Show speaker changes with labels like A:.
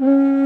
A: うん